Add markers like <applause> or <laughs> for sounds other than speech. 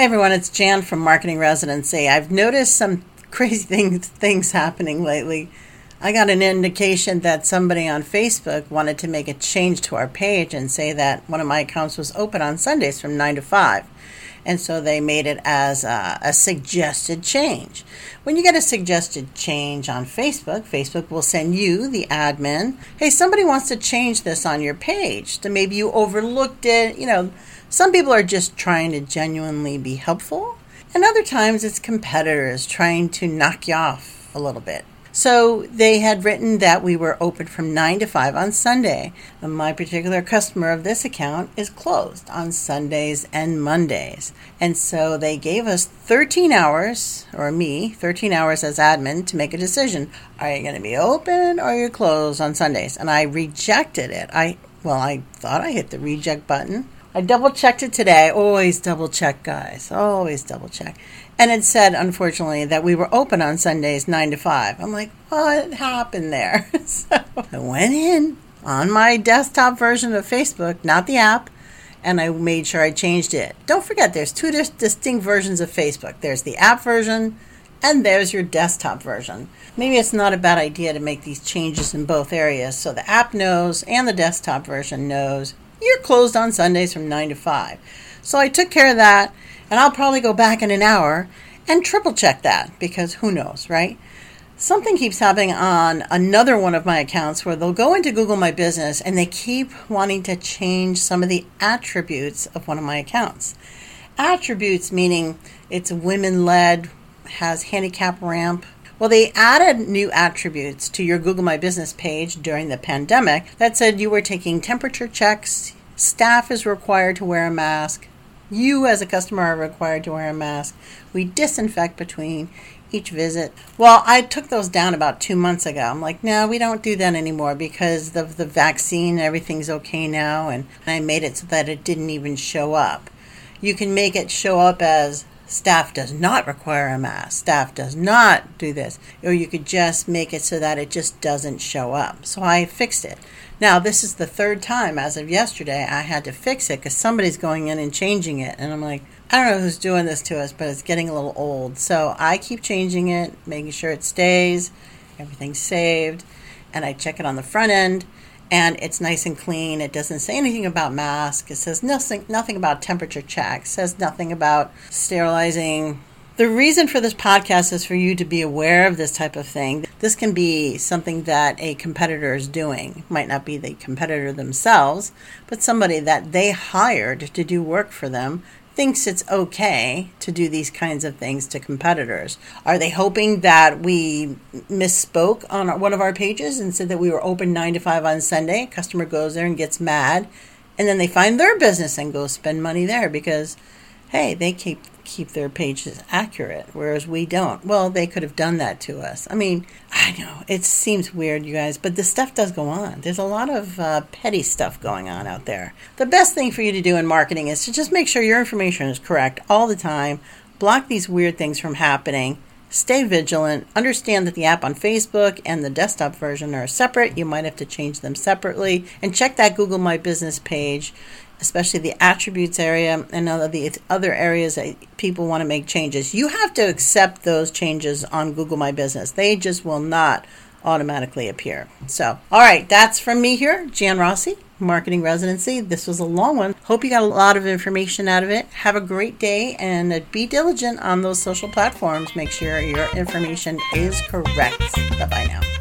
Hey everyone, it's Jan from Marketing Residency. I've noticed some <laughs> crazy things things happening lately. I got an indication that somebody on Facebook wanted to make a change to our page and say that one of my accounts was open on Sundays from 9 to 5. And so they made it as a, a suggested change. When you get a suggested change on Facebook, Facebook will send you, the admin, hey, somebody wants to change this on your page. So maybe you overlooked it, you know some people are just trying to genuinely be helpful, and other times it's competitors trying to knock you off a little bit. So they had written that we were open from 9 to 5 on Sunday. And my particular customer of this account is closed on Sundays and Mondays. And so they gave us 13 hours, or me, 13 hours as admin to make a decision. Are you going to be open or are you closed on Sundays? And I rejected it. I well, I thought I hit the reject button. I double checked it today. Always double check, guys. Always double check. And it said, unfortunately, that we were open on Sundays 9 to 5. I'm like, what happened there? <laughs> so I went in on my desktop version of Facebook, not the app, and I made sure I changed it. Don't forget, there's two dis- distinct versions of Facebook there's the app version, and there's your desktop version. Maybe it's not a bad idea to make these changes in both areas so the app knows and the desktop version knows you're closed on Sundays from 9 to 5. So I took care of that, and I'll probably go back in an hour and triple check that because who knows, right? Something keeps happening on another one of my accounts where they'll go into Google My Business and they keep wanting to change some of the attributes of one of my accounts. Attributes meaning it's women led, has handicap ramp, well, they added new attributes to your Google My Business page during the pandemic that said you were taking temperature checks, staff is required to wear a mask, you as a customer are required to wear a mask, we disinfect between each visit. Well, I took those down about two months ago. I'm like, no, we don't do that anymore because of the vaccine, everything's okay now, and I made it so that it didn't even show up. You can make it show up as staff does not require a mask, staff does not do this, or you could just make it so that it just doesn't show up. So I fixed it. Now, this is the third time as of yesterday I had to fix it because somebody's going in and changing it. And I'm like, I don't know who's doing this to us, but it's getting a little old. So I keep changing it, making sure it stays, everything's saved, and I check it on the front end and it's nice and clean. It doesn't say anything about mask. It says nothing nothing about temperature check. It says nothing about sterilizing. The reason for this podcast is for you to be aware of this type of thing. This can be something that a competitor is doing. Might not be the competitor themselves, but somebody that they hired to do work for them thinks it's okay to do these kinds of things to competitors. Are they hoping that we misspoke on one of our pages and said that we were open 9 to 5 on Sunday? Customer goes there and gets mad, and then they find their business and go spend money there because hey, they keep keep their pages accurate, whereas we don't. Well, they could have done that to us. I mean, I know it seems weird, you guys, but the stuff does go on. There's a lot of uh, petty stuff going on out there. The best thing for you to do in marketing is to just make sure your information is correct all the time. Block these weird things from happening. Stay vigilant. Understand that the app on Facebook and the desktop version are separate. You might have to change them separately. And check that Google My Business page especially the attributes area and the other areas that people want to make changes. You have to accept those changes on Google My Business. They just will not automatically appear. So, all right, that's from me here, Jan Rossi, Marketing Residency. This was a long one. Hope you got a lot of information out of it. Have a great day and uh, be diligent on those social platforms. Make sure your information is correct. Bye bye now.